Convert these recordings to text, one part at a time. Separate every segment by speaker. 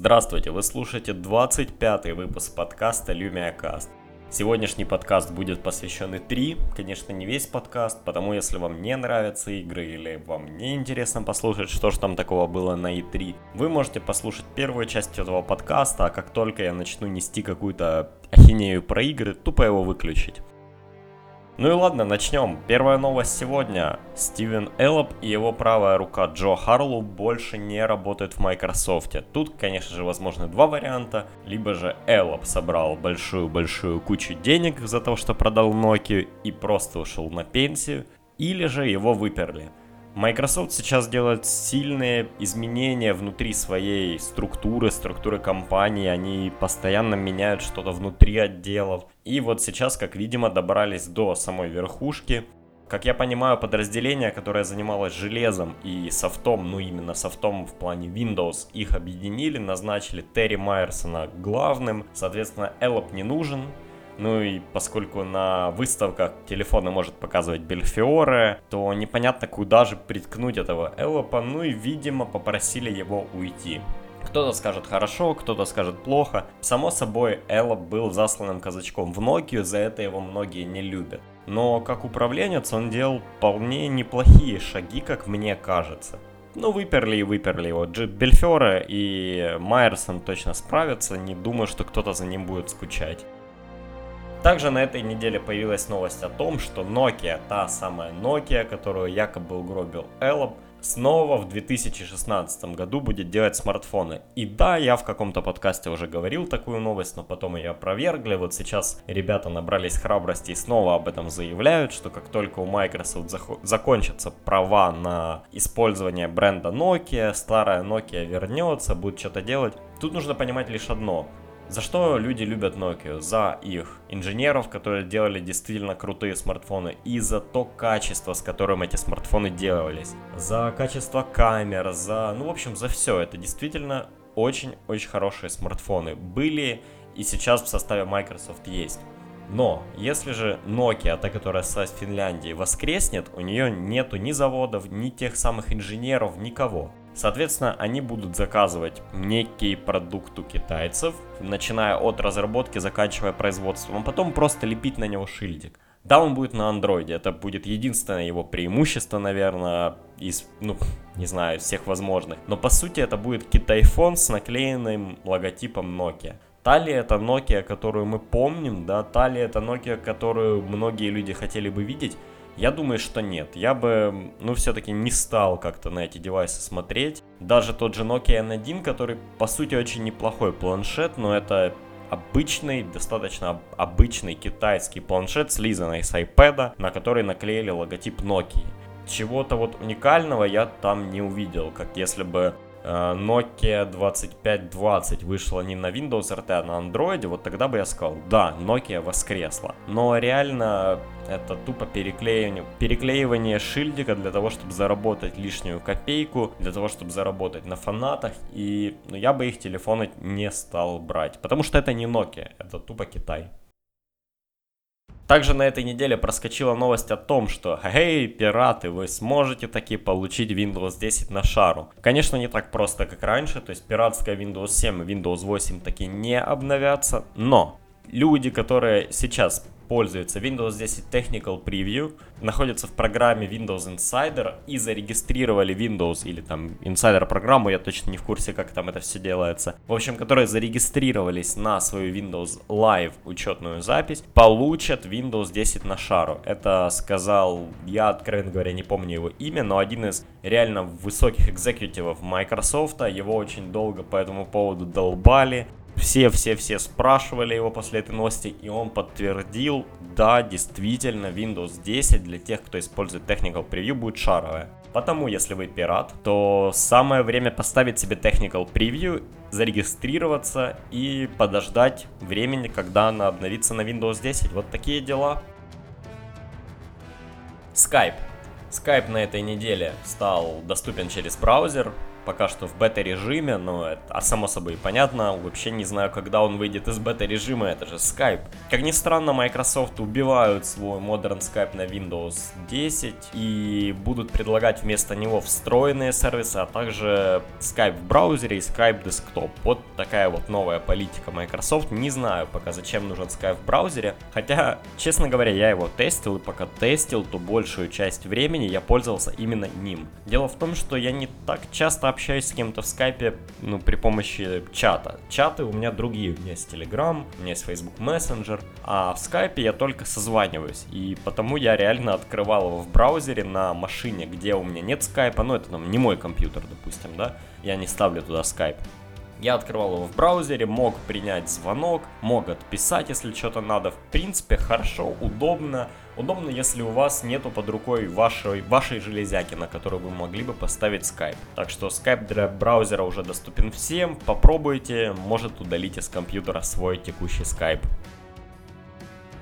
Speaker 1: Здравствуйте, вы слушаете 25 выпуск подкаста LumiaCast. Сегодняшний подкаст будет посвящен E3, конечно не весь подкаст, потому если вам не нравятся игры или вам не интересно послушать, что же там такого было на E3, вы можете послушать первую часть этого подкаста, а как только я начну нести какую-то ахинею про игры, тупо его выключить. Ну и ладно, начнем. Первая новость сегодня. Стивен Эллоп и его правая рука Джо Харлоу больше не работают в Microsoft. Тут, конечно же, возможны два варианта. Либо же Эллоп собрал большую-большую кучу денег за то, что продал Nokia и просто ушел на пенсию. Или же его выперли. Microsoft сейчас делает сильные изменения внутри своей структуры, структуры компании. Они постоянно меняют что-то внутри отделов. И вот сейчас, как видимо, добрались до самой верхушки. Как я понимаю, подразделение, которое занималось железом и софтом, ну именно софтом в плане Windows, их объединили, назначили Терри Майерсона главным. Соответственно, Эллоп не нужен, ну и поскольку на выставках телефоны может показывать Бельфиоре, то непонятно, куда же приткнуть этого Эллопа. Ну и, видимо, попросили его уйти. Кто-то скажет хорошо, кто-то скажет плохо. Само собой, Эллоп был засланным казачком в Nokia, за это его многие не любят. Но как управленец он делал вполне неплохие шаги, как мне кажется. Ну, выперли и выперли его. Бельфера и Майерсон точно справятся. Не думаю, что кто-то за ним будет скучать. Также на этой неделе появилась новость о том, что Nokia, та самая Nokia, которую якобы угробил Эллоп, снова в 2016 году будет делать смартфоны. И да, я в каком-то подкасте уже говорил такую новость, но потом ее опровергли. Вот сейчас ребята набрались храбрости и снова об этом заявляют, что как только у Microsoft закончатся права на использование бренда Nokia, старая Nokia вернется, будет что-то делать. Тут нужно понимать лишь одно. За что люди любят Nokia? За их инженеров, которые делали действительно крутые смартфоны, и за то качество, с которым эти смартфоны делались. За качество камер, за... Ну, в общем, за все. Это действительно очень-очень хорошие смартфоны. Были и сейчас в составе Microsoft есть. Но, если же Nokia, та, которая с Финляндии, воскреснет, у нее нету ни заводов, ни тех самых инженеров, никого. Соответственно, они будут заказывать некий продукт у китайцев, начиная от разработки, заканчивая производством, а потом просто лепить на него шильдик. Да, он будет на андроиде, это будет единственное его преимущество, наверное, из, ну, не знаю, всех возможных. Но по сути это будет китайфон с наклеенным логотипом Nokia. Та ли это Nokia, которую мы помним, да, та ли это Nokia, которую многие люди хотели бы видеть, я думаю, что нет. Я бы, ну, все-таки не стал как-то на эти девайсы смотреть. Даже тот же Nokia N1, который, по сути, очень неплохой планшет, но это обычный, достаточно обычный китайский планшет, слизанный с iPad, на который наклеили логотип Nokia. Чего-то вот уникального я там не увидел, как если бы Nokia 2520 вышла не на Windows RT, а на Android, вот тогда бы я сказал, да, Nokia воскресла. Но реально это тупо переклеивание, переклеивание шильдика для того, чтобы заработать лишнюю копейку, для того, чтобы заработать на фанатах. И ну, я бы их телефоны не стал брать, потому что это не Nokia, это тупо Китай. Также на этой неделе проскочила новость о том, что «Эй, пираты, вы сможете таки получить Windows 10 на шару». Конечно, не так просто, как раньше, то есть пиратская Windows 7 и Windows 8 таки не обновятся, но люди, которые сейчас пользуется Windows 10 Technical Preview, находятся в программе Windows Insider и зарегистрировали Windows или там Insider программу, я точно не в курсе, как там это все делается. В общем, которые зарегистрировались на свою Windows Live учетную запись, получат Windows 10 на шару. Это сказал, я, откровенно говоря, не помню его имя, но один из реально высоких экзекутивов Microsoft, его очень долго по этому поводу долбали, все-все-все спрашивали его после этой новости, и он подтвердил, да, действительно, Windows 10 для тех, кто использует Technical Preview, будет шаровая. Потому, если вы пират, то самое время поставить себе Technical Preview, зарегистрироваться и подождать времени, когда она обновится на Windows 10. Вот такие дела. Skype. Skype на этой неделе стал доступен через браузер, пока что в бета-режиме, но это а само собой понятно, вообще не знаю, когда он выйдет из бета-режима, это же Skype. Как ни странно, Microsoft убивают свой Modern Skype на Windows 10 и будут предлагать вместо него встроенные сервисы, а также Skype в браузере и Skype Desktop. Вот такая вот новая политика Microsoft. Не знаю пока, зачем нужен Skype в браузере, хотя, честно говоря, я его тестил, и пока тестил, то большую часть времени я пользовался именно ним. Дело в том, что я не так часто общаюсь с кем-то в скайпе, ну, при помощи чата. Чаты у меня другие, у меня есть Telegram, у меня есть Facebook Messenger, а в скайпе я только созваниваюсь, и потому я реально открывал его в браузере на машине, где у меня нет скайпа, ну, это там не мой компьютер, допустим, да, я не ставлю туда скайп. Я открывал его в браузере, мог принять звонок, мог отписать, если что-то надо. В принципе, хорошо, удобно. Удобно, если у вас нету под рукой вашей, вашей железяки, на которую вы могли бы поставить Skype. Так что Skype для браузера уже доступен всем. Попробуйте, может удалить из компьютера свой текущий Skype.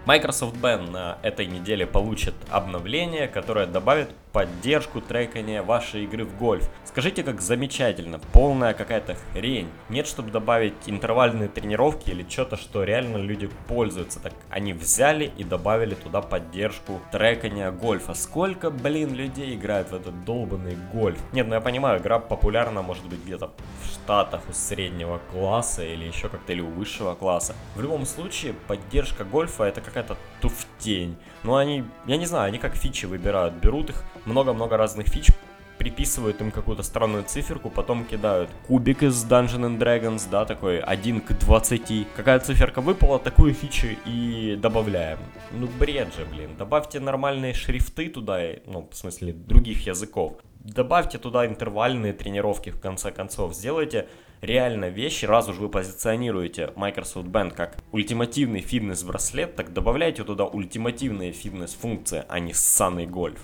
Speaker 1: Microsoft Band на этой неделе получит обновление, которое добавит поддержку трекания вашей игры в гольф. Скажите, как замечательно, полная какая-то хрень. Нет, чтобы добавить интервальные тренировки или что-то, что реально люди пользуются. Так они взяли и добавили туда поддержку трекания гольфа. Сколько, блин, людей играют в этот долбанный гольф? Нет, ну я понимаю, игра популярна, может быть, где-то в Штатах у среднего класса или еще как-то или у высшего класса. В любом случае, поддержка гольфа это какая-то туфтень. Но они, я не знаю, они как фичи выбирают, берут их много-много разных фич, приписывают им какую-то странную циферку, потом кидают кубик из Dungeon and Dragons, да, такой 1 к 20. Какая циферка выпала, такую фичу и добавляем. Ну, бред же, блин. Добавьте нормальные шрифты туда, ну, в смысле, других языков. Добавьте туда интервальные тренировки, в конце концов. Сделайте реально вещи, раз уж вы позиционируете Microsoft Band как ультимативный фитнес-браслет, так добавляйте туда ультимативные фитнес-функции, а не ссаный гольф.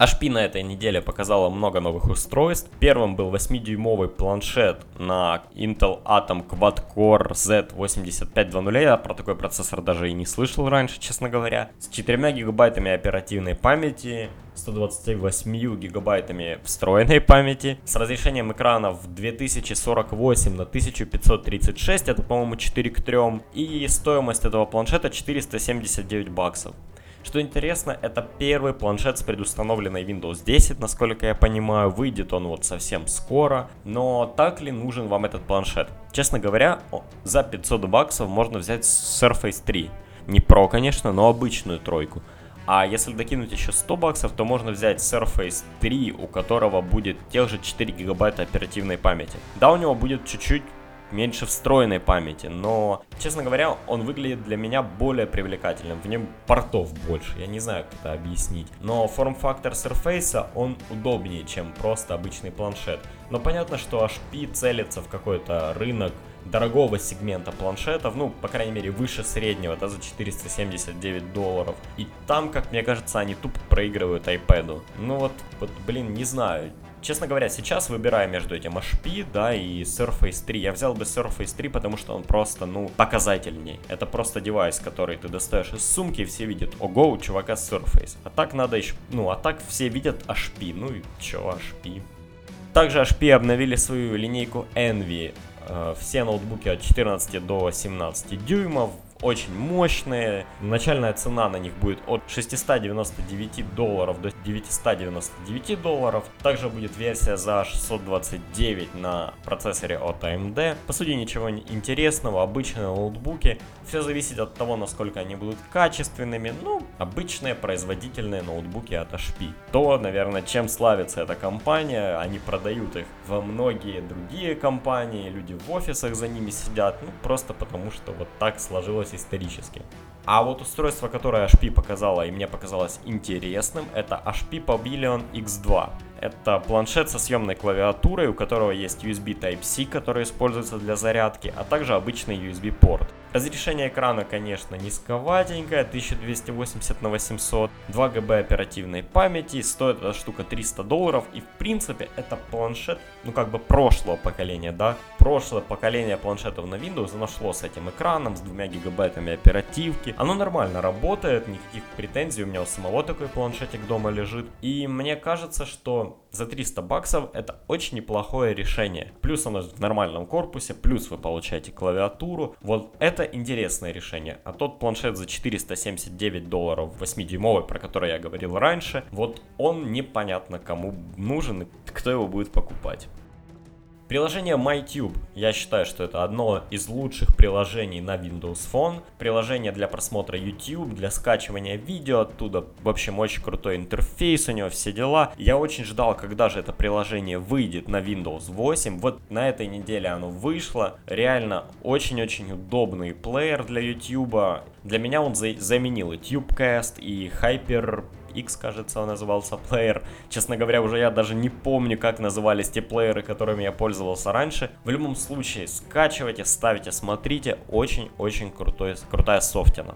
Speaker 1: HP на этой неделе показала много новых устройств. Первым был 8-дюймовый планшет на Intel Atom Quad-Core Z8520. Я про такой процессор даже и не слышал раньше, честно говоря. С 4 гигабайтами оперативной памяти, 128 гигабайтами встроенной памяти, с разрешением экрана в 2048 на 1536, это, по-моему, 4 к 3, и стоимость этого планшета 479 баксов. Что интересно, это первый планшет с предустановленной Windows 10, насколько я понимаю. Выйдет он вот совсем скоро. Но так ли нужен вам этот планшет? Честно говоря, за 500 баксов можно взять Surface 3. Не Pro, конечно, но обычную тройку. А если докинуть еще 100 баксов, то можно взять Surface 3, у которого будет тех же 4 гигабайта оперативной памяти. Да, у него будет чуть-чуть меньше встроенной памяти, но, честно говоря, он выглядит для меня более привлекательным. В нем портов больше, я не знаю, как это объяснить. Но форм-фактор Surface, он удобнее, чем просто обычный планшет. Но понятно, что HP целится в какой-то рынок дорогого сегмента планшетов, ну, по крайней мере, выше среднего, да, за 479 долларов. И там, как мне кажется, они тупо проигрывают iPad. Ну вот, вот, блин, не знаю. Честно говоря, сейчас выбираю между этим HP, да, и Surface 3. Я взял бы Surface 3, потому что он просто, ну, показательней. Это просто девайс, который ты достаешь из сумки, и все видят, ого, у чувака Surface. А так надо еще, ну, а так все видят HP. Ну и чё, HP. Также HP обновили свою линейку Envy. Э, все ноутбуки от 14 до 17 дюймов очень мощные. Начальная цена на них будет от 699 долларов до 999 долларов. Также будет версия за 629 на процессоре от AMD. По сути ничего интересного, обычные ноутбуки. Все зависит от того, насколько они будут качественными. Ну, обычные производительные ноутбуки от HP. То, наверное, чем славится эта компания, они продают их во многие другие компании, люди в офисах за ними сидят, ну, просто потому что вот так сложилось сложилось исторически. А вот устройство, которое HP показала и мне показалось интересным, это HP Pavilion X2. Это планшет со съемной клавиатурой, у которого есть USB Type-C, который используется для зарядки, а также обычный USB порт. Разрешение экрана, конечно, низковатенькое, 1280 на 800, 2 ГБ оперативной памяти, стоит эта штука 300 долларов, и в принципе это планшет, ну как бы прошлого поколения, да, прошлое поколение планшетов на Windows нашло с этим экраном, с 2 гигабайтами оперативки, оно нормально работает, никаких претензий, у меня у самого такой планшетик дома лежит, и мне кажется, что за 300 баксов это очень неплохое решение. Плюс оно в нормальном корпусе, плюс вы получаете клавиатуру. Вот это интересное решение. А тот планшет за 479 долларов 8-дюймовый, про который я говорил раньше, вот он непонятно кому нужен и кто его будет покупать. Приложение MyTube. Я считаю, что это одно из лучших приложений на Windows Phone. Приложение для просмотра YouTube, для скачивания видео оттуда. В общем, очень крутой интерфейс у него, все дела. Я очень ждал, когда же это приложение выйдет на Windows 8. Вот на этой неделе оно вышло. Реально очень-очень удобный плеер для YouTube. Для меня он заменил и TubeCast, и Hyper X, кажется, он назывался плеер. Честно говоря, уже я даже не помню, как назывались те плееры, которыми я пользовался раньше. В любом случае, скачивайте, ставите, смотрите. Очень-очень крутая софтина.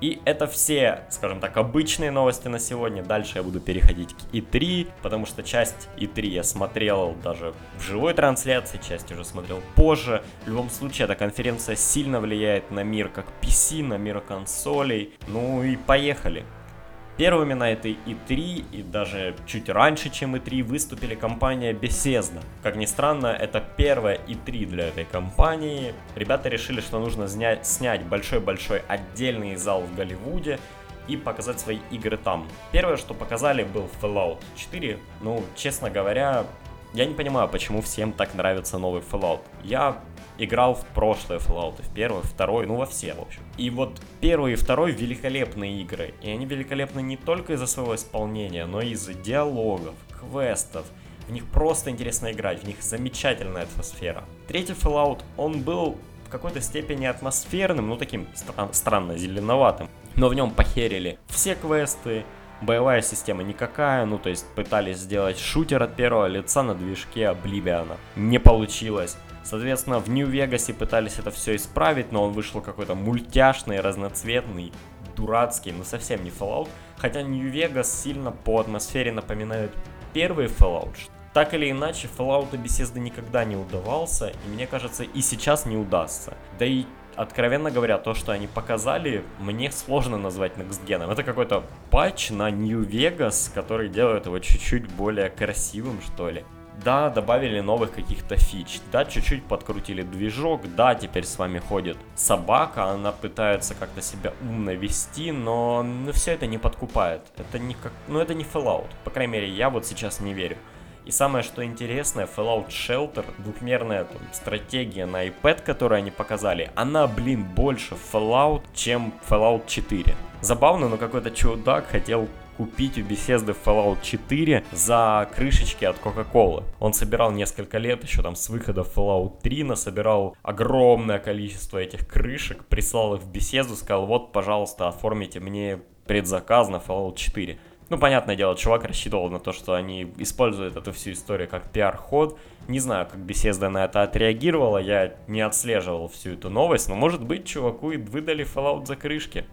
Speaker 1: И это все, скажем так, обычные новости на сегодня. Дальше я буду переходить к E3, потому что часть E3 я смотрел даже в живой трансляции, часть уже смотрел позже. В любом случае, эта конференция сильно влияет на мир как PC, на мир консолей. Ну и поехали. Первыми на этой E3 и даже чуть раньше, чем E3, выступили компания Bethesda. Как ни странно, это первая E3 для этой компании. Ребята решили, что нужно снять большой-большой отдельный зал в Голливуде и показать свои игры там. Первое, что показали, был Fallout 4. Ну, честно говоря, я не понимаю, почему всем так нравится новый Fallout. Я играл в прошлые Fallout, в первый, второй, ну во все, в общем. И вот первый и второй великолепные игры. И они великолепны не только из-за своего исполнения, но и из-за диалогов, квестов. В них просто интересно играть, в них замечательная атмосфера. Третий Fallout, он был в какой-то степени атмосферным, ну таким стра- странно зеленоватым. Но в нем похерили все квесты, боевая система никакая, ну то есть пытались сделать шутер от первого лица на движке Oblivion. Не получилось. Соответственно, в Нью-Вегасе пытались это все исправить, но он вышел какой-то мультяшный, разноцветный, дурацкий, но совсем не Fallout. Хотя Нью-Вегас сильно по атмосфере напоминает первый Fallout. Так или иначе, Fallout и Bethesda никогда не удавался, и мне кажется, и сейчас не удастся. Да и откровенно говоря, то, что они показали, мне сложно назвать Gen. Это какой-то патч на Vegas, который делает его чуть-чуть более красивым, что ли. Да, добавили новых каких-то фич, да, чуть-чуть подкрутили движок, да, теперь с вами ходит собака, она пытается как-то себя умно вести, но ну, все это не подкупает. Это не как, ну это не Fallout, по крайней мере, я вот сейчас не верю. И самое что интересное, Fallout Shelter, двухмерная там, стратегия на iPad, которую они показали, она, блин, больше Fallout, чем Fallout 4. Забавно, но какой-то чудак хотел купить у Bethesda Fallout 4 за крышечки от Coca-Cola. Он собирал несколько лет, еще там с выхода Fallout 3, насобирал огромное количество этих крышек, прислал их в Bethesda, сказал, вот, пожалуйста, оформите мне предзаказ на Fallout 4. Ну, понятное дело, чувак рассчитывал на то, что они используют эту всю историю как пиар-ход. Не знаю, как Bethesda на это отреагировала, я не отслеживал всю эту новость, но может быть чуваку и выдали Fallout за крышки.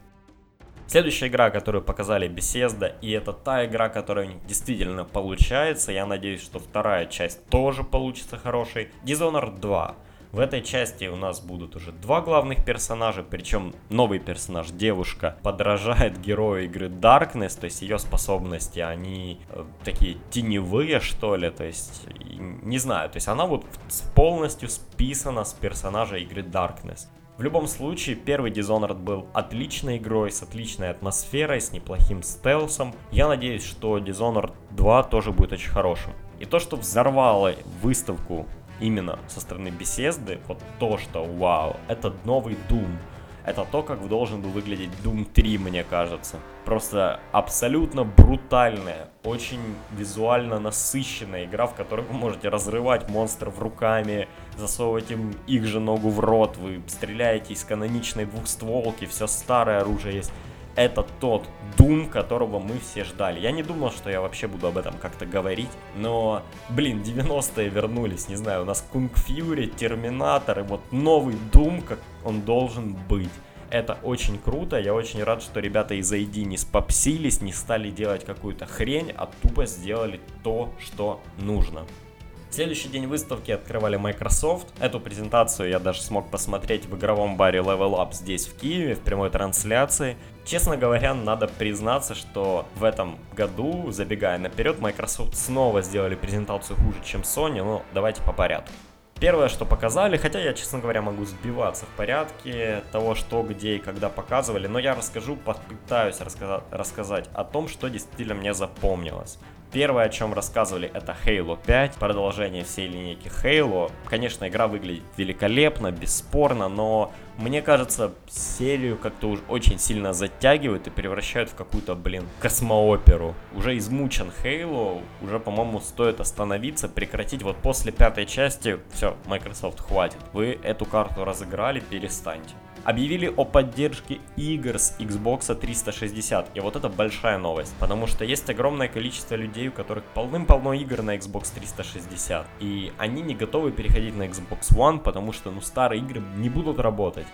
Speaker 1: Следующая игра, которую показали Bethesda, и это та игра, которая действительно получается, я надеюсь, что вторая часть тоже получится хорошей, Dishonored 2. В этой части у нас будут уже два главных персонажа, причем новый персонаж, девушка, подражает герою игры Darkness, то есть ее способности, они э, такие теневые, что ли, то есть, не знаю, то есть она вот полностью списана с персонажа игры Darkness. В любом случае, первый Dishonored был отличной игрой, с отличной атмосферой, с неплохим стелсом. Я надеюсь, что Dishonored 2 тоже будет очень хорошим. И то, что взорвало выставку именно со стороны Bethesda, вот то, что вау, это новый Doom. Это то, как должен был выглядеть Doom 3, мне кажется. Просто абсолютно брутальная, очень визуально насыщенная игра, в которой вы можете разрывать монстров руками, засовывать им их же ногу в рот, вы стреляете из каноничной двухстволки, все старое оружие есть это тот Doom, которого мы все ждали. Я не думал, что я вообще буду об этом как-то говорить, но, блин, 90-е вернулись, не знаю, у нас Kung Fury, Терминатор, и вот новый Doom, как он должен быть. Это очень круто, я очень рад, что ребята из ID не спопсились, не стали делать какую-то хрень, а тупо сделали то, что нужно. Следующий день выставки открывали Microsoft. Эту презентацию я даже смог посмотреть в игровом баре Level Up здесь, в Киеве, в прямой трансляции. Честно говоря, надо признаться, что в этом году, забегая наперед, Microsoft снова сделали презентацию хуже, чем Sony, но давайте по порядку. Первое, что показали, хотя я, честно говоря, могу сбиваться в порядке того, что, где и когда показывали, но я расскажу, попытаюсь рассказать, рассказать о том, что действительно мне запомнилось. Первое, о чем рассказывали, это Halo 5, продолжение всей линейки Halo. Конечно, игра выглядит великолепно, бесспорно, но мне кажется, серию как-то уж очень сильно затягивают и превращают в какую-то, блин, космооперу. Уже измучен Halo, уже, по-моему, стоит остановиться, прекратить. Вот после пятой части, все, Microsoft, хватит. Вы эту карту разыграли, перестаньте объявили о поддержке игр с Xbox 360. И вот это большая новость, потому что есть огромное количество людей, у которых полным-полно игр на Xbox 360. И они не готовы переходить на Xbox One, потому что, ну, старые игры не будут работать.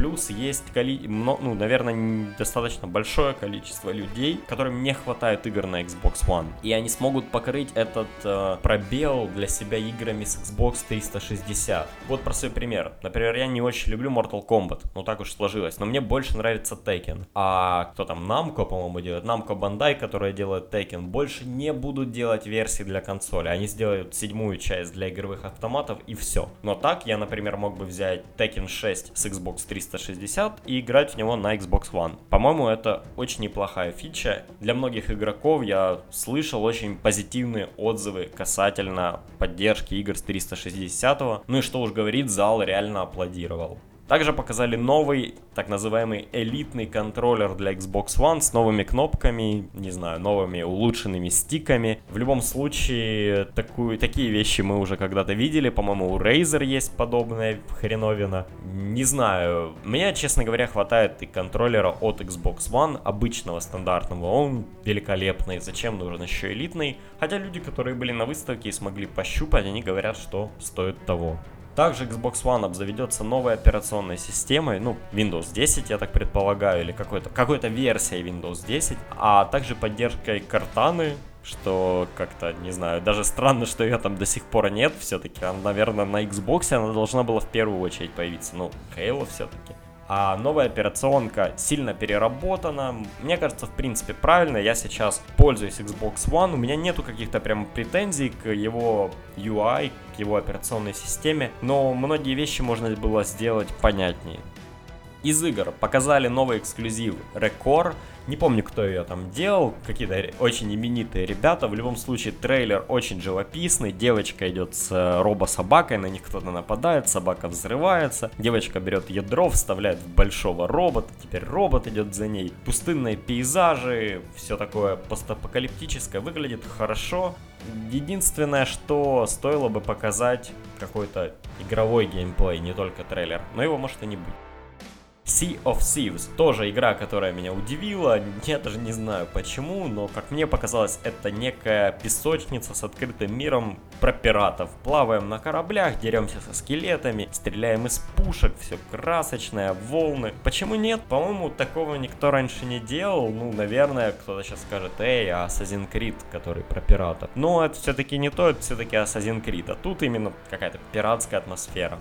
Speaker 1: Плюс есть, коли... ну, наверное, достаточно большое количество людей, которым не хватает игр на Xbox One. И они смогут покрыть этот э, пробел для себя играми с Xbox 360. Вот простой пример. Например, я не очень люблю Mortal Kombat. Ну так уж сложилось. Но мне больше нравится Tekken. А кто там, Namco, по-моему, делает? Namco Bandai, которая делает Tekken, больше не будут делать версии для консоли. Они сделают седьмую часть для игровых автоматов и все. Но так я, например, мог бы взять Tekken 6 с Xbox 360 360 и играть в него на Xbox One. По-моему, это очень неплохая фича. Для многих игроков я слышал очень позитивные отзывы касательно поддержки игр с 360. Ну и что уж говорить, зал реально аплодировал. Также показали новый, так называемый элитный контроллер для Xbox One с новыми кнопками, не знаю, новыми улучшенными стиками. В любом случае, такую, такие вещи мы уже когда-то видели. По-моему, у Razer есть подобная хреновина. Не знаю, мне, честно говоря, хватает и контроллера от Xbox One, обычного, стандартного. Он великолепный. Зачем нужен еще элитный? Хотя люди, которые были на выставке и смогли пощупать, они говорят, что стоит того. Также Xbox One обзаведется новой операционной системой, ну, Windows 10, я так предполагаю, или какой-то какой-то версией Windows 10, а также поддержкой Cortana, что как-то, не знаю, даже странно, что ее там до сих пор нет, все-таки, наверное, на Xbox она должна была в первую очередь появиться, ну, Halo все-таки а новая операционка сильно переработана. Мне кажется, в принципе, правильно. Я сейчас пользуюсь Xbox One, у меня нету каких-то прям претензий к его UI, к его операционной системе, но многие вещи можно было сделать понятнее. Из игр показали новый эксклюзив Record, не помню, кто ее там делал, какие-то очень именитые ребята. В любом случае, трейлер очень живописный. Девочка идет с э, робо-собакой, на них кто-то нападает, собака взрывается. Девочка берет ядро, вставляет в большого робота, теперь робот идет за ней. Пустынные пейзажи, все такое постапокалиптическое, выглядит хорошо. Единственное, что стоило бы показать какой-то игровой геймплей, не только трейлер, но его может и не быть. Sea of Thieves. Тоже игра, которая меня удивила. Я даже не знаю почему, но как мне показалось, это некая песочница с открытым миром про пиратов. Плаваем на кораблях, деремся со скелетами, стреляем из пушек, все красочное, волны. Почему нет? По-моему, такого никто раньше не делал. Ну, наверное, кто-то сейчас скажет, эй, а Assassin's Creed, который про пиратов. Но это все-таки не то, это все-таки Assassin's Creed. А тут именно какая-то пиратская атмосфера.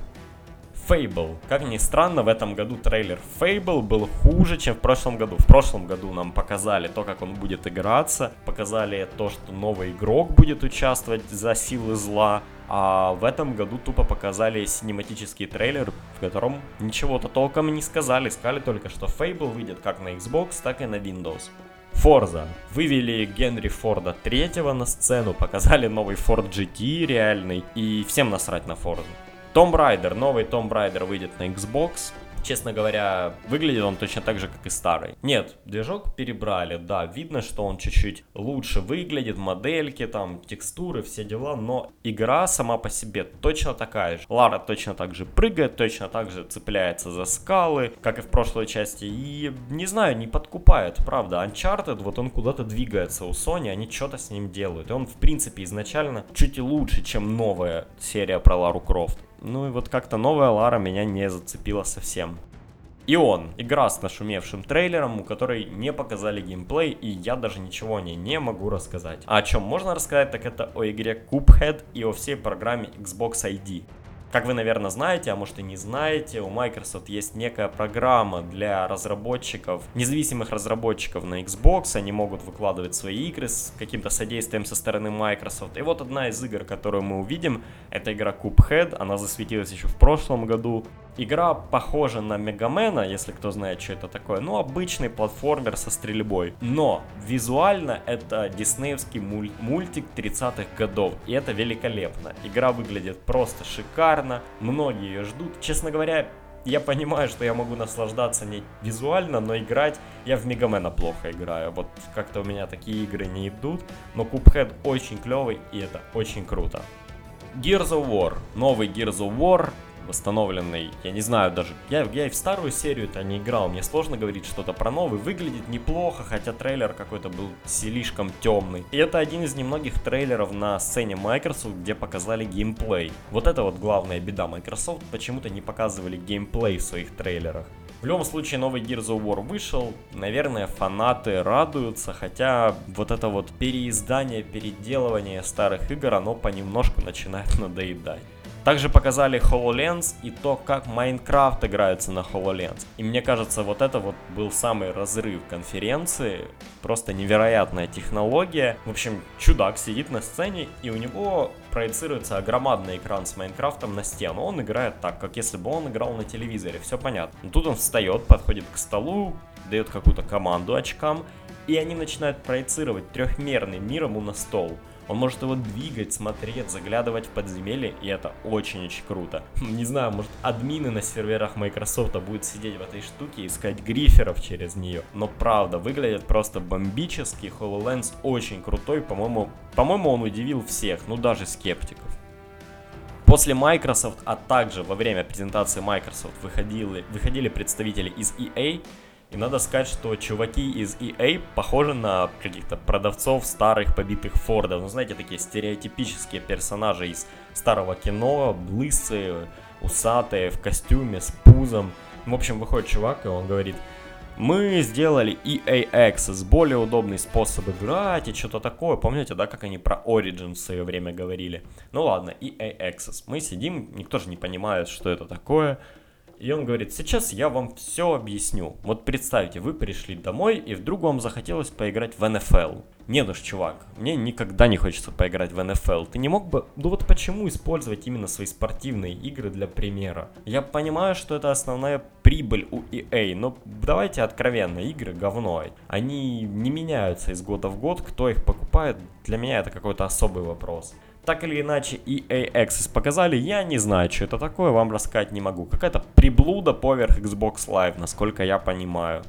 Speaker 1: Fable. Как ни странно, в этом году трейлер Fable был хуже, чем в прошлом году. В прошлом году нам показали то, как он будет играться, показали то, что новый игрок будет участвовать за силы зла, а в этом году тупо показали синематический трейлер, в котором ничего-то толком не сказали. Сказали только, что Fable выйдет как на Xbox, так и на Windows. Forza. Вывели Генри Форда третьего на сцену, показали новый Ford GT реальный, и всем насрать на Forza. Tomb Raider, новый Tomb Raider выйдет на Xbox. Честно говоря, выглядит он точно так же, как и старый. Нет, движок перебрали, да, видно, что он чуть-чуть лучше выглядит, модельки, там, текстуры, все дела, но игра сама по себе точно такая же. Лара точно так же прыгает, точно так же цепляется за скалы, как и в прошлой части, и, не знаю, не подкупает, правда. Uncharted, вот он куда-то двигается у Sony, они что-то с ним делают, и он, в принципе, изначально чуть лучше, чем новая серия про Лару Крофт. Ну и вот как-то новая Лара меня не зацепила совсем. И он, игра с нашумевшим трейлером, у которой не показали геймплей, и я даже ничего о ней не могу рассказать. А о чем можно рассказать, так это о игре Cuphead и о всей программе Xbox ID. Как вы, наверное, знаете, а может и не знаете, у Microsoft есть некая программа для разработчиков, независимых разработчиков на Xbox. Они могут выкладывать свои игры с каким-то содействием со стороны Microsoft. И вот одна из игр, которую мы увидим, это игра Cuphead. Она засветилась еще в прошлом году. Игра похожа на Мегамена, если кто знает, что это такое. Ну, обычный платформер со стрельбой. Но визуально это диснеевский муль- мультик 30-х годов. И это великолепно. Игра выглядит просто шикарно. Многие ее ждут. Честно говоря, я понимаю, что я могу наслаждаться не визуально, но играть я в Мегамена плохо играю. Вот как-то у меня такие игры не идут. Но Cuphead очень клевый и это очень круто. Gears of War. Новый Gears of War восстановленный, я не знаю даже, я, я и в старую серию-то не играл, мне сложно говорить что-то про новый, выглядит неплохо, хотя трейлер какой-то был слишком темный. И это один из немногих трейлеров на сцене Microsoft, где показали геймплей. Вот это вот главная беда, Microsoft почему-то не показывали геймплей в своих трейлерах. В любом случае, новый Gears of War вышел. Наверное, фанаты радуются, хотя вот это вот переиздание, переделывание старых игр, оно понемножку начинает надоедать. Также показали HoloLens и то, как Майнкрафт играется на HoloLens. И мне кажется, вот это вот был самый разрыв конференции. Просто невероятная технология. В общем, чудак сидит на сцене, и у него проецируется громадный экран с Майнкрафтом на стену. Он играет так, как если бы он играл на телевизоре, все понятно. Но тут он встает, подходит к столу, дает какую-то команду очкам, и они начинают проецировать трехмерный мир ему на стол. Он может его двигать, смотреть, заглядывать в подземелье, и это очень-очень круто. Не знаю, может админы на серверах Microsoft будут сидеть в этой штуке и искать гриферов через нее. Но правда, выглядит просто бомбически, HoloLens очень крутой, по-моему, по-моему он удивил всех, ну даже скептиков. После Microsoft, а также во время презентации Microsoft выходили, выходили представители из EA, и надо сказать, что чуваки из EA похожи на каких-то продавцов старых побитых Фордов. Ну, знаете, такие стереотипические персонажи из старого кино, лысые, усатые, в костюме, с пузом. В общем, выходит чувак, и он говорит, мы сделали EA Access, более удобный способ играть и что-то такое. Помните, да, как они про Origin в свое время говорили? Ну ладно, EA Access. Мы сидим, никто же не понимает, что это такое. И он говорит, сейчас я вам все объясню. Вот представьте, вы пришли домой, и вдруг вам захотелось поиграть в NFL. Нет уж, чувак, мне никогда не хочется поиграть в NFL. Ты не мог бы... Ну вот почему использовать именно свои спортивные игры для примера? Я понимаю, что это основная прибыль у EA, но давайте откровенно, игры говно. Они не меняются из года в год, кто их покупает, для меня это какой-то особый вопрос так или иначе EA Access показали, я не знаю, что это такое, вам рассказать не могу. Какая-то приблуда поверх Xbox Live, насколько я понимаю.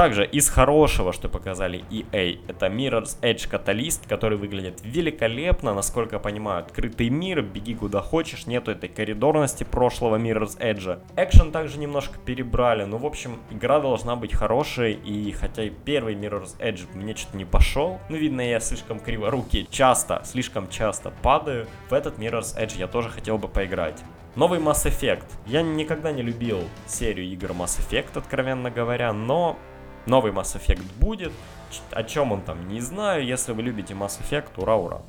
Speaker 1: Также из хорошего, что показали EA, это Mirror's Edge Catalyst, который выглядит великолепно, насколько я понимаю, открытый мир, беги куда хочешь, нету этой коридорности прошлого Mirror's Edge. Экшен также немножко перебрали, ну в общем, игра должна быть хорошей, и хотя и первый Mirror's Edge мне что-то не пошел, ну видно я слишком криво руки часто, слишком часто падаю, в этот Mirror's Edge я тоже хотел бы поиграть. Новый Mass Effect. Я никогда не любил серию игр Mass Effect, откровенно говоря, но Новый Mass Effect будет. О чем он там, не знаю. Если вы любите Mass Effect, ура, ура.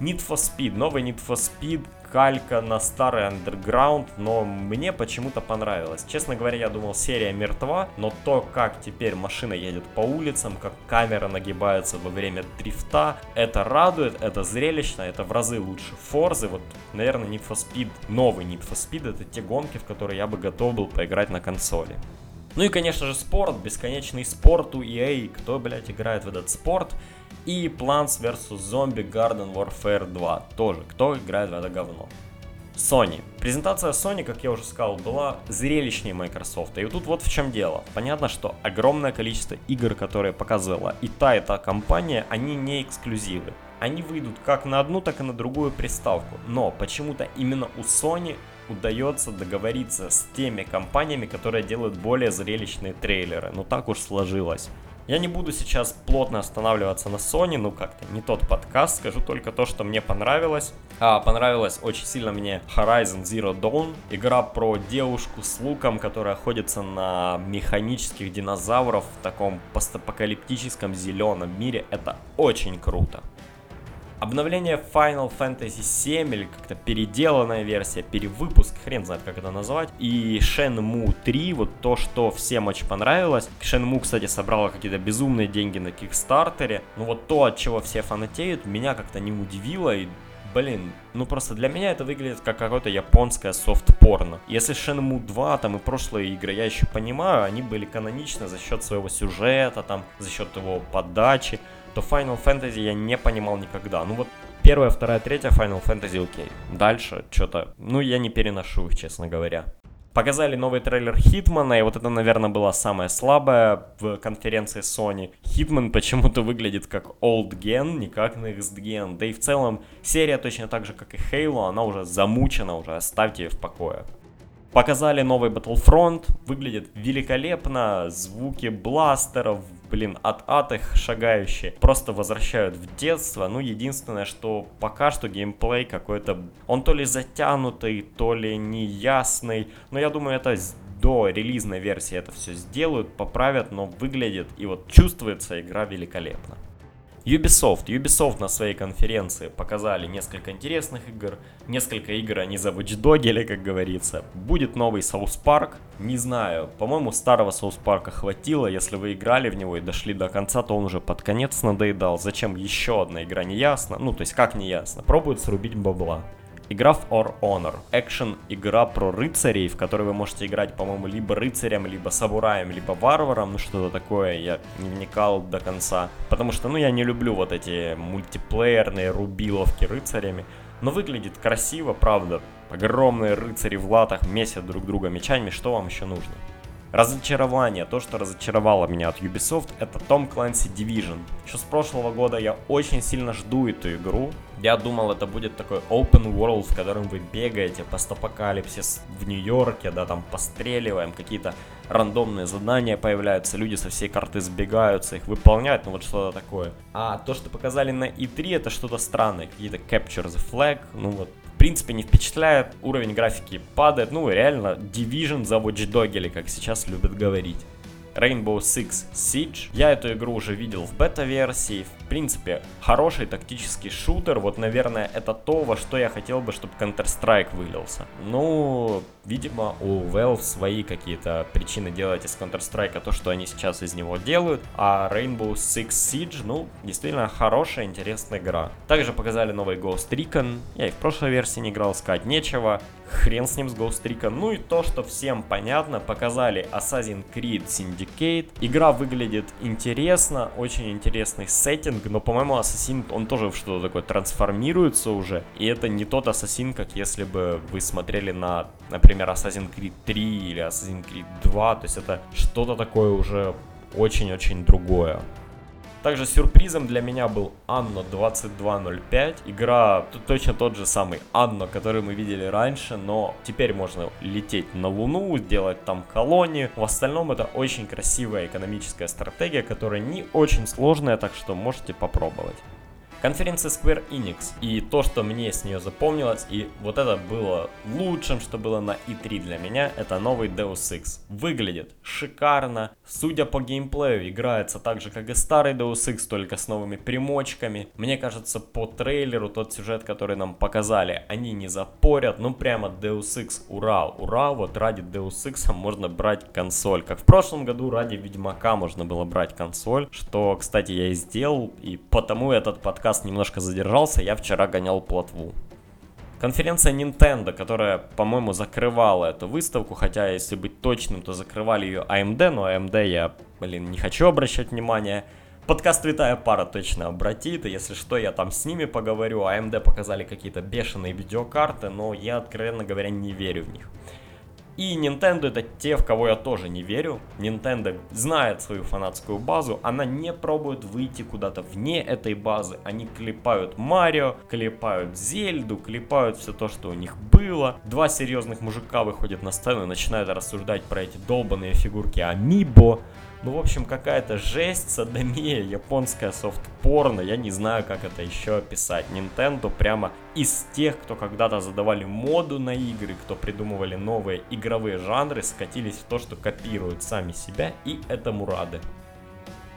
Speaker 1: Need for Speed. Новый Need for Speed. Калька на старый Underground, но мне почему-то понравилось. Честно говоря, я думал, серия мертва, но то, как теперь машина едет по улицам, как камера нагибается во время дрифта, это радует, это зрелищно, это в разы лучше Форзы. Вот, наверное, Need for Speed, новый Need for Speed, это те гонки, в которые я бы готов был поиграть на консоли. Ну и, конечно же, спорт, бесконечный спорт у EA, кто, блядь, играет в этот спорт. И Plants vs. Zombie Garden Warfare 2, тоже, кто играет в это говно. Sony. Презентация Sony, как я уже сказал, была зрелищнее Microsoft. И тут вот в чем дело. Понятно, что огромное количество игр, которые показывала и та, и та компания, они не эксклюзивы. Они выйдут как на одну, так и на другую приставку. Но почему-то именно у Sony удается договориться с теми компаниями, которые делают более зрелищные трейлеры. Ну так уж сложилось. Я не буду сейчас плотно останавливаться на Sony, ну как-то не тот подкаст, скажу только то, что мне понравилось. А, понравилось очень сильно мне Horizon Zero Dawn, игра про девушку с луком, которая охотится на механических динозавров в таком постапокалиптическом зеленом мире. Это очень круто. Обновление Final Fantasy 7 или как-то переделанная версия, перевыпуск, хрен знает как это назвать. И Shenmue 3, вот то, что всем очень понравилось. Shenmue, кстати, собрала какие-то безумные деньги на Кикстартере. Ну вот то, от чего все фанатеют, меня как-то не удивило и Блин, ну просто для меня это выглядит как какое-то японское софт-порно. Если Shenmue 2, там и прошлые игры, я еще понимаю, они были каноничны за счет своего сюжета, там, за счет его подачи то Final Fantasy я не понимал никогда. Ну вот первая, вторая, третья Final Fantasy окей. Дальше что-то, ну я не переношу их, честно говоря. Показали новый трейлер Хитмана, и вот это, наверное, было самое слабое в конференции Sony. Хитман почему-то выглядит как Old Gen, не как Next Gen. Да и в целом серия точно так же, как и Halo, она уже замучена, уже оставьте ее в покое. Показали новый Battlefront, выглядит великолепно, звуки бластеров, блин, от ад их шагающие, просто возвращают в детство. Ну, единственное, что пока что геймплей какой-то, он то ли затянутый, то ли неясный, но я думаю, это до релизной версии это все сделают, поправят, но выглядит и вот чувствуется игра великолепно. Ubisoft. Ubisoft на своей конференции показали несколько интересных игр. Несколько игр они завучдогили, как говорится. Будет новый South Park. Не знаю, по-моему, старого South Park хватило. Если вы играли в него и дошли до конца, то он уже под конец надоедал. Зачем еще одна игра, не ясно. Ну, то есть как не ясно. Пробуют срубить бабла. Игра в For Honor. Экшен игра про рыцарей, в которой вы можете играть, по-моему, либо рыцарем, либо самураем, либо варваром, ну что-то такое, я не вникал до конца. Потому что, ну, я не люблю вот эти мультиплеерные рубиловки рыцарями. Но выглядит красиво, правда. Огромные рыцари в латах месят друг друга мечами, что вам еще нужно? Разочарование, то, что разочаровало меня от Ubisoft, это Tom Clancy Division. Еще с прошлого года я очень сильно жду эту игру. Я думал, это будет такой open world, в котором вы бегаете, постапокалипсис в Нью-Йорке, да, там постреливаем, какие-то рандомные задания появляются, люди со всей карты сбегаются, их выполняют, ну вот что-то такое. А то, что показали на E3, это что-то странное, какие-то Capture the Flag, ну вот принципе, не впечатляет, уровень графики падает, ну, реально, Division за Watch Dog, или как сейчас любят говорить. Rainbow Six Siege. Я эту игру уже видел в бета-версии. В принципе, хороший тактический шутер. Вот, наверное, это то, во что я хотел бы, чтобы Counter-Strike вылился. Ну, видимо, у Valve свои какие-то причины делать из Counter-Strike то, что они сейчас из него делают. А Rainbow Six Siege, ну, действительно хорошая, интересная игра. Также показали новый Ghost Recon. Я и в прошлой версии не играл, сказать нечего. Хрен с ним, с Ghost Recon. Ну и то, что всем понятно, показали Assassin's Creed Syndicate. Игра выглядит интересно, очень интересный сеттинг, но, по-моему, Assassin, он тоже в что-то такое трансформируется уже. И это не тот Assassin, как если бы вы смотрели на, например, Assassin's Creed 3 или Assassin's Creed 2. То есть это что-то такое уже очень-очень другое. Также сюрпризом для меня был Anno 2205. Игра точно тот же самый Anno, который мы видели раньше, но теперь можно лететь на Луну, сделать там колонии. В остальном это очень красивая экономическая стратегия, которая не очень сложная, так что можете попробовать. Конференция Square Enix. И то, что мне с нее запомнилось, и вот это было лучшим, что было на E3 для меня, это новый Deus Ex. Выглядит шикарно. Судя по геймплею, играется так же, как и старый Deus Ex, только с новыми примочками. Мне кажется, по трейлеру, тот сюжет, который нам показали, они не запорят. Ну, прямо Deus Ex, ура, ура, вот ради Deus Ex можно брать консоль. Как в прошлом году ради Ведьмака можно было брать консоль, что, кстати, я и сделал, и потому этот подкаст подкаст немножко задержался, я вчера гонял плотву. Конференция Nintendo, которая, по-моему, закрывала эту выставку, хотя, если быть точным, то закрывали ее AMD, но AMD я, блин, не хочу обращать внимание. Подкаст Витая Пара точно обратит, и если что, я там с ними поговорю. AMD показали какие-то бешеные видеокарты, но я, откровенно говоря, не верю в них. И Nintendo это те, в кого я тоже не верю. Nintendo знает свою фанатскую базу, она не пробует выйти куда-то вне этой базы. Они клепают Марио, клепают Зельду, клепают все то, что у них было. Два серьезных мужика выходят на сцену и начинают рассуждать про эти долбанные фигурки Амибо. Ну, в общем, какая-то жесть, садомия, японская софт-порно, я не знаю, как это еще описать. Nintendo прямо из тех, кто когда-то задавали моду на игры, кто придумывали новые игровые жанры, скатились в то, что копируют сами себя и этому рады.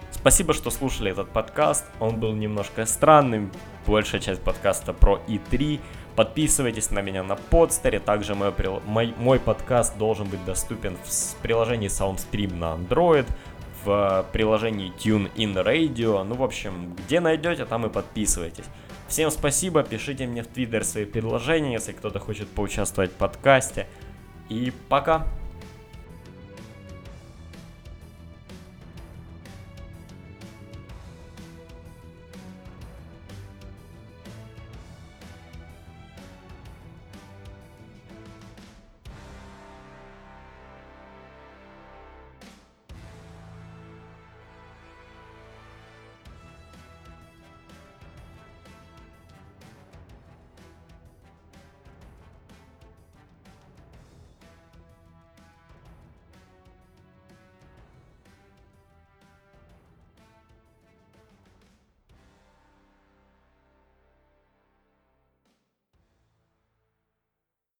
Speaker 1: Спасибо, что слушали этот подкаст. Он был немножко странным. Большая часть подкаста про И3. Подписывайтесь на меня на подстере. Также мой, мой, мой подкаст должен быть доступен в приложении SoundStream на Android, в приложении TuneIn Radio. Ну, в общем, где найдете, там и подписывайтесь. Всем спасибо, пишите мне в Твиттер свои предложения, если кто-то хочет поучаствовать в подкасте. И пока!